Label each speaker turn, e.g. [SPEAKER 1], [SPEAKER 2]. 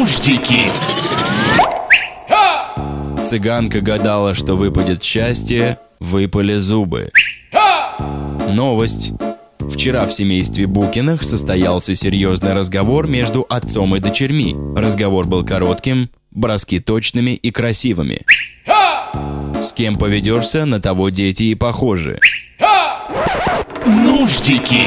[SPEAKER 1] Нуждики!
[SPEAKER 2] Цыганка гадала, что выпадет счастье, выпали зубы. Новость. Вчера в семействе Букиных состоялся серьезный разговор между отцом и дочерьми. Разговор был коротким, броски точными и красивыми. С кем поведешься, на того дети и похожи.
[SPEAKER 1] Нуждики!